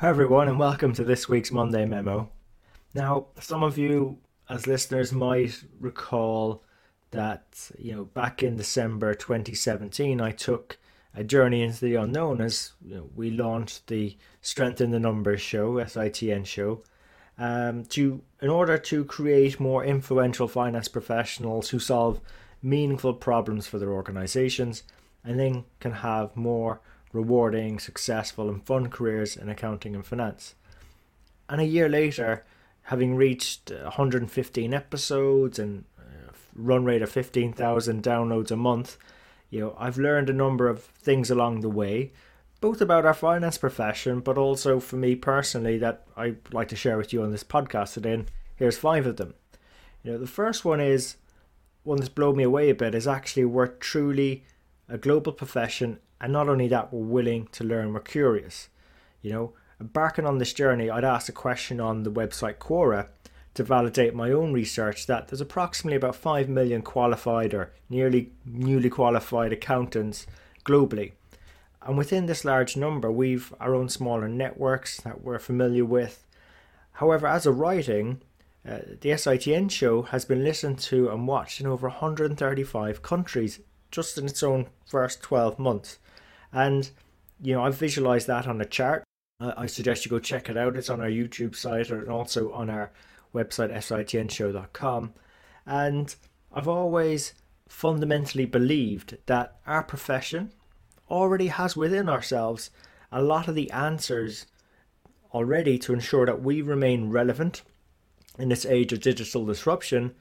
Hi, everyone, and welcome to this week's Monday Memo. Now, some of you, as listeners, might recall that, you know, back in December 2017, I took a journey into the unknown as you know, we launched the Strength in the Numbers show, SITN show, um, to in order to create more influential finance professionals who solve meaningful problems for their organizations and then can have more rewarding, successful, and fun careers in accounting and finance. And a year later, having reached 115 episodes and a run rate of 15,000 downloads a month, you know, I've learned a number of things along the way, both about our finance profession, but also for me personally that I'd like to share with you on this podcast today. And here's five of them. You know, the first one is one that's blown me away a bit is actually we're truly a global profession and not only that, we're willing to learn, we're curious. You know, embarking on this journey, I'd asked a question on the website Quora to validate my own research that there's approximately about 5 million qualified or nearly newly qualified accountants globally. And within this large number, we've our own smaller networks that we're familiar with. However, as a writing, uh, the SITN show has been listened to and watched in over 135 countries just in its own first 12 months. And, you know, I've visualized that on a chart. I suggest you go check it out. It's on our YouTube site and also on our website, sitnshow.com. And I've always fundamentally believed that our profession already has within ourselves a lot of the answers already to ensure that we remain relevant in this age of digital disruption,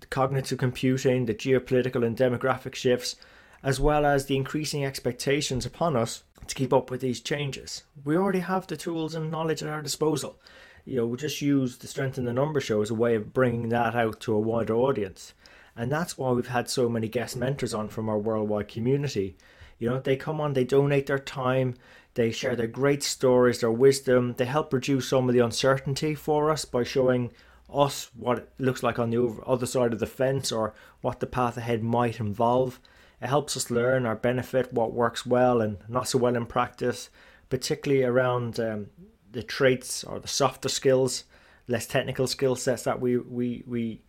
the cognitive computing, the geopolitical and demographic shifts, as well as the increasing expectations upon us to keep up with these changes. We already have the tools and knowledge at our disposal. You know, we just use the strength in the number show as a way of bringing that out to a wider audience. And that's why we've had so many guest mentors on from our worldwide community. You know, they come on, they donate their time, they share their great stories, their wisdom, they help reduce some of the uncertainty for us by showing us what it looks like on the other side of the fence or what the path ahead might involve. It helps us learn or benefit what works well and not so well in practice, particularly around um, the traits or the softer skills, less technical skill sets that we, we, we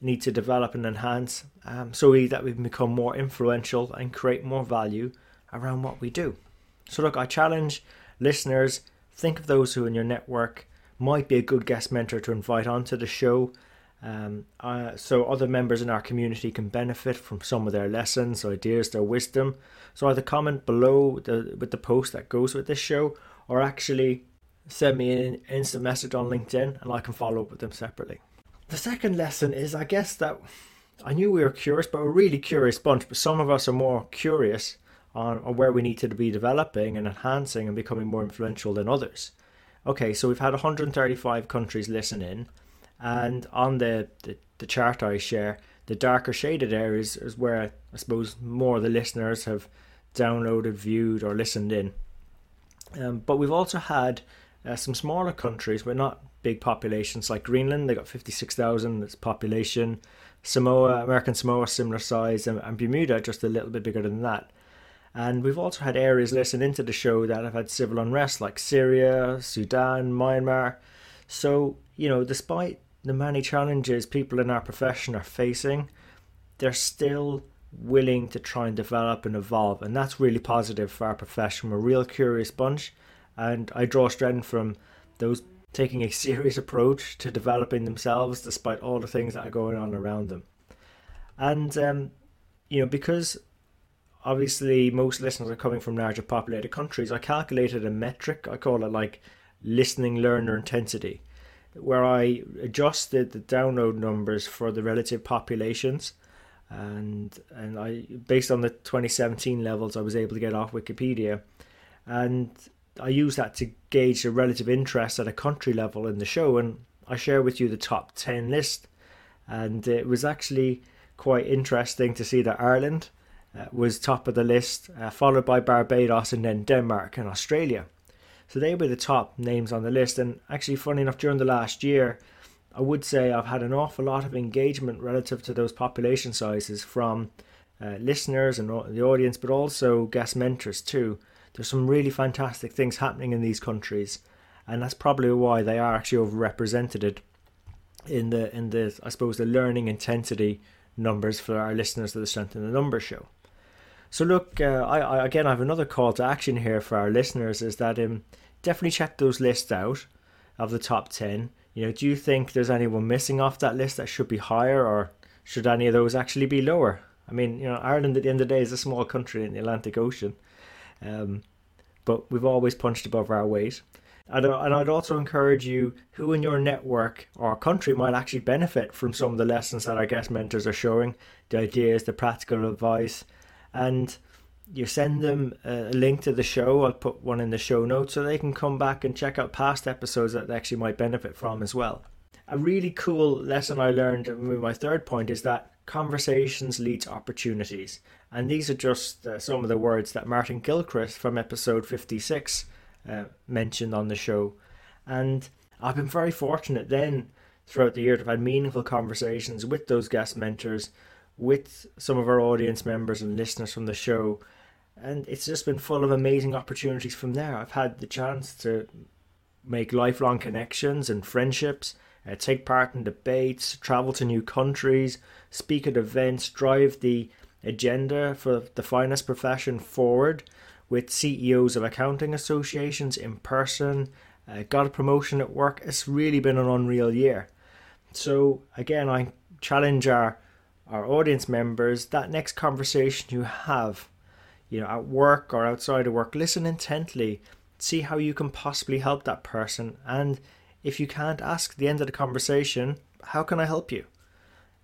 need to develop and enhance um, so we, that we can become more influential and create more value around what we do. So, look, I challenge listeners think of those who in your network might be a good guest mentor to invite onto the show. Um, uh, so other members in our community can benefit from some of their lessons, ideas, their wisdom. So either comment below the, with the post that goes with this show, or actually send me an instant message on LinkedIn, and I can follow up with them separately. The second lesson is, I guess that I knew we were curious, but we're really curious bunch. But some of us are more curious on, on where we need to be developing and enhancing and becoming more influential than others. Okay, so we've had 135 countries listen in and on the, the, the chart I share, the darker shaded areas is where I suppose more of the listeners have downloaded, viewed, or listened in. Um, but we've also had uh, some smaller countries with not big populations like Greenland, they got 56,000 its population. Samoa, American Samoa, similar size, and, and Bermuda just a little bit bigger than that. And we've also had areas listen into the show that have had civil unrest like Syria, Sudan, Myanmar. So, you know, despite the many challenges people in our profession are facing, they're still willing to try and develop and evolve. And that's really positive for our profession. We're a real curious bunch. And I draw strength from those taking a serious approach to developing themselves despite all the things that are going on around them. And, um, you know, because obviously most listeners are coming from larger populated countries, I calculated a metric. I call it like listening learner intensity where I adjusted the download numbers for the relative populations, and and I based on the 2017 levels I was able to get off Wikipedia, and I use that to gauge the relative interest at a country level in the show, and I share with you the top 10 list, and it was actually quite interesting to see that Ireland uh, was top of the list, uh, followed by Barbados and then Denmark and Australia. So they were the top names on the list. And actually, funny enough, during the last year, I would say I've had an awful lot of engagement relative to those population sizes from uh, listeners and the audience, but also guest mentors too. There's some really fantastic things happening in these countries, and that's probably why they are actually overrepresented in the in the I suppose the learning intensity numbers for our listeners to the Strength in the Numbers show. So look, uh, I, I, again I have another call to action here for our listeners is that um, definitely check those lists out of the top ten. You know, do you think there's anyone missing off that list that should be higher, or should any of those actually be lower? I mean, you know, Ireland at the end of the day is a small country in the Atlantic Ocean, um, but we've always punched above our weight. And, and I'd also encourage you who in your network or country might actually benefit from some of the lessons that our guest mentors are showing, the ideas, the practical advice, and you send them a link to the show. I'll put one in the show notes so they can come back and check out past episodes that they actually might benefit from as well. A really cool lesson I learned with my third point is that conversations lead to opportunities. And these are just uh, some of the words that Martin Gilchrist from episode 56 uh, mentioned on the show. And I've been very fortunate then throughout the year to have had meaningful conversations with those guest mentors, with some of our audience members and listeners from the show. And it's just been full of amazing opportunities from there. I've had the chance to make lifelong connections and friendships, uh, take part in debates, travel to new countries, speak at events, drive the agenda for the finance profession forward, with CEOs of accounting associations in person, uh, got a promotion at work. It's really been an unreal year. So again, I challenge our our audience members that next conversation you have, you know, at work or outside of work, listen intently, see how you can possibly help that person, and if you can't ask at the end of the conversation, how can I help you?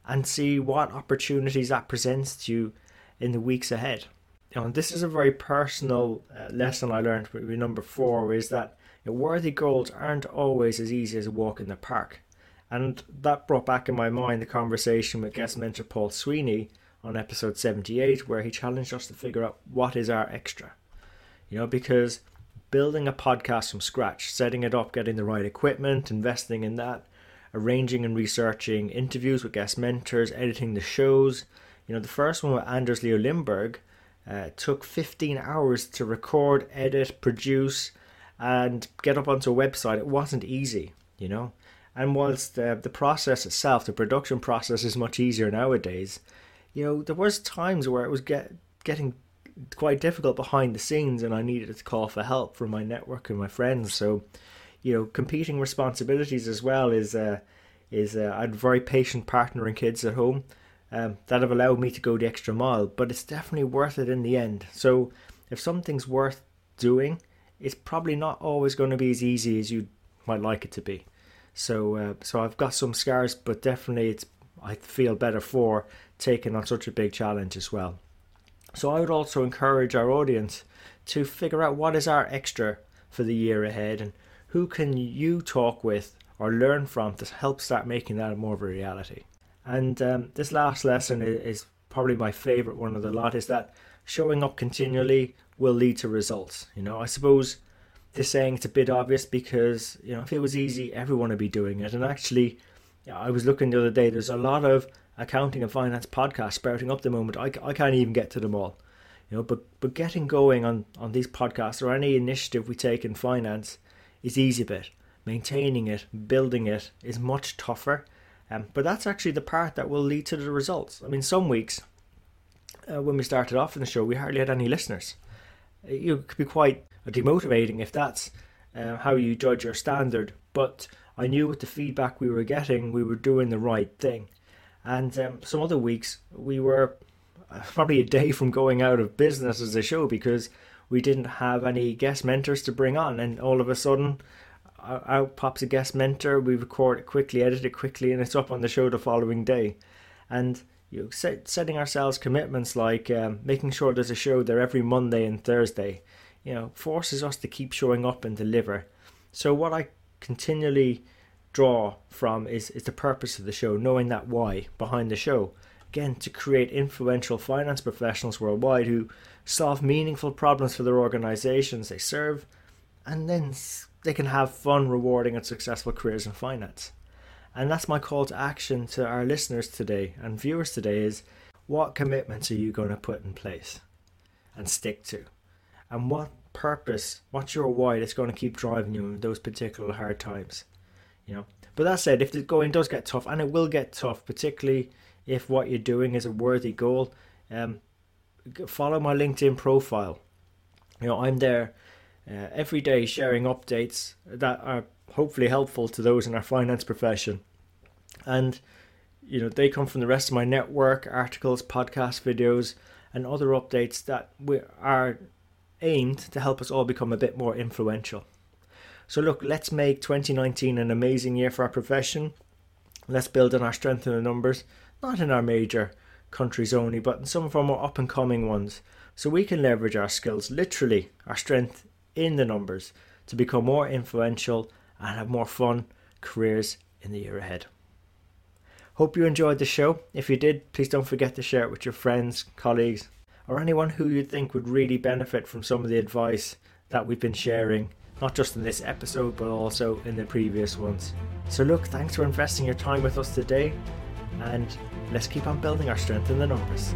And see what opportunities that presents to you in the weeks ahead you know, this is a very personal uh, lesson I learned with number four is that you know, worthy goals aren't always as easy as a walk in the park. And that brought back in my mind the conversation with guest mentor Paul Sweeney on episode 78, where he challenged us to figure out what is our extra. You know, because building a podcast from scratch, setting it up, getting the right equipment, investing in that, arranging and researching interviews with guest mentors, editing the shows. You know, the first one with Anders Liu-Lindberg uh, took 15 hours to record, edit, produce, and get up onto a website. It wasn't easy, you know. And whilst the, the process itself, the production process, is much easier nowadays, you know, there was times where it was get, getting quite difficult behind the scenes, and I needed to call for help from my network and my friends. So, you know, competing responsibilities as well is uh, is uh, I had very patient partner and kids at home um, that have allowed me to go the extra mile, but it's definitely worth it in the end. So if something's worth doing, it's probably not always going to be as easy as you might like it to be. So uh, so I've got some scars, but definitely it's I feel better for taking on such a big challenge as well. So I would also encourage our audience to figure out what is our extra for the year ahead and who can you talk with or learn from to help start making that more of a reality. And um, this last lesson is, probably my favorite one of the lot is that showing up continually will lead to results. You know, I suppose this saying it's a bit obvious because, you know, if it was easy, everyone would be doing it. And actually, I was looking the other day, there's a lot of accounting and finance podcasts sprouting up the moment. I, I can't even get to them all. You know, but, but getting going on, on these podcasts or any initiative we take in finance is easy bit. Maintaining it, building it is much tougher um, but that's actually the part that will lead to the results. I mean, some weeks uh, when we started off in the show, we hardly had any listeners. It could be quite demotivating if that's uh, how you judge your standard. But I knew with the feedback we were getting, we were doing the right thing. And um, some other weeks, we were uh, probably a day from going out of business as a show because we didn't have any guest mentors to bring on. And all of a sudden, out pops a guest mentor. We record it quickly, edit it quickly, and it's up on the show the following day. And you know, set, setting ourselves commitments like um, making sure there's a show there every Monday and Thursday, you know, forces us to keep showing up and deliver. So what I continually draw from is is the purpose of the show, knowing that why behind the show. Again, to create influential finance professionals worldwide who solve meaningful problems for their organizations they serve, and then they can have fun, rewarding, and successful careers in finance. And that's my call to action to our listeners today and viewers today is what commitments are you going to put in place and stick to? And what purpose? What's your why that's going to keep driving you in those particular hard times? You know. But that said, if the going does get tough, and it will get tough, particularly if what you're doing is a worthy goal, um, follow my LinkedIn profile. You know, I'm there uh, every day sharing updates that are hopefully helpful to those in our finance profession. And, you know, they come from the rest of my network, articles, podcast videos, and other updates that we are aimed to help us all become a bit more influential. So, look, let's make 2019 an amazing year for our profession. Let's build on our strength in the numbers, not in our major countries only, but in some of our more up and coming ones, so we can leverage our skills, literally our strength in the numbers, to become more influential and have more fun careers in the year ahead. Hope you enjoyed the show. If you did, please don't forget to share it with your friends, colleagues, or anyone who you think would really benefit from some of the advice that we've been sharing, not just in this episode, but also in the previous ones. So, look, thanks for investing your time with us today, and let's keep on building our strength in the numbers.